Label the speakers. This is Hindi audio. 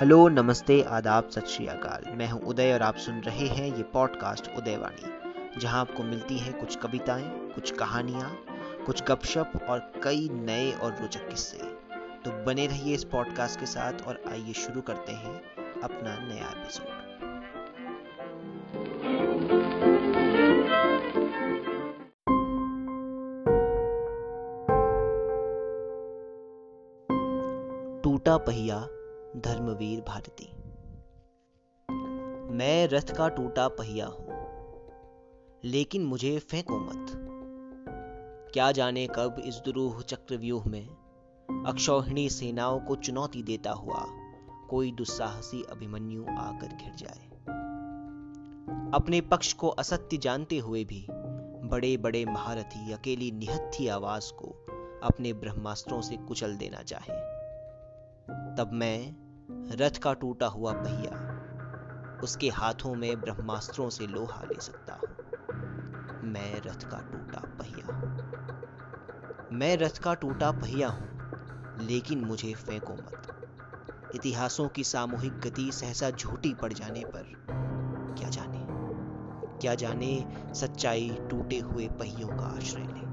Speaker 1: हेलो, नमस्ते, आदाब, सत श्री अकाल। मैं हूँ उदय और आप सुन रहे हैं ये पॉडकास्ट उदयवाणी, जहाँ आपको मिलती हैं कुछ कविताएँ, कुछ कहानियाँ, कुछ गपशप और कई नए और रोचक किस्से। तो बने रहिए इस पॉडकास्ट के साथ और आइए शुरू करते हैं अपना नया एपिसोड टूटा पहिया धर्मवीर भारती। मैं रथ का टूटा पहिया हूँ, लेकिन मुझे फेंको मत। क्या जाने कब इस दुरूह चक्रव्यूह में अक्षौहिणी सेनाओं को चुनौती देता हुआ कोई दुस्साहसी अभिमन्यु आकर घिर जाए। अपने पक्ष को असत्य जानते हुए भी बड़े बड़े महारथी अकेली निहत्थी आवाज़ को अपने ब्रह्मास्त्रों से कुचल देना चाहे। तब मैं रथ का टूटा हुआ पहिया उसके हाथों में ब्रह्मास्त्रों से लोहा ले सकता हूँ। मैं रथ का टूटा पहिया हूँ। मैं रथ का टूटा पहिया हूँ, लेकिन मुझे फेंको मत। इतिहासों की सामूहिक गति सहसा झूठी पड़ जाने पर क्या जाने? क्या जाने सच्चाई टूटे हुए पहियों का आश्रय ले?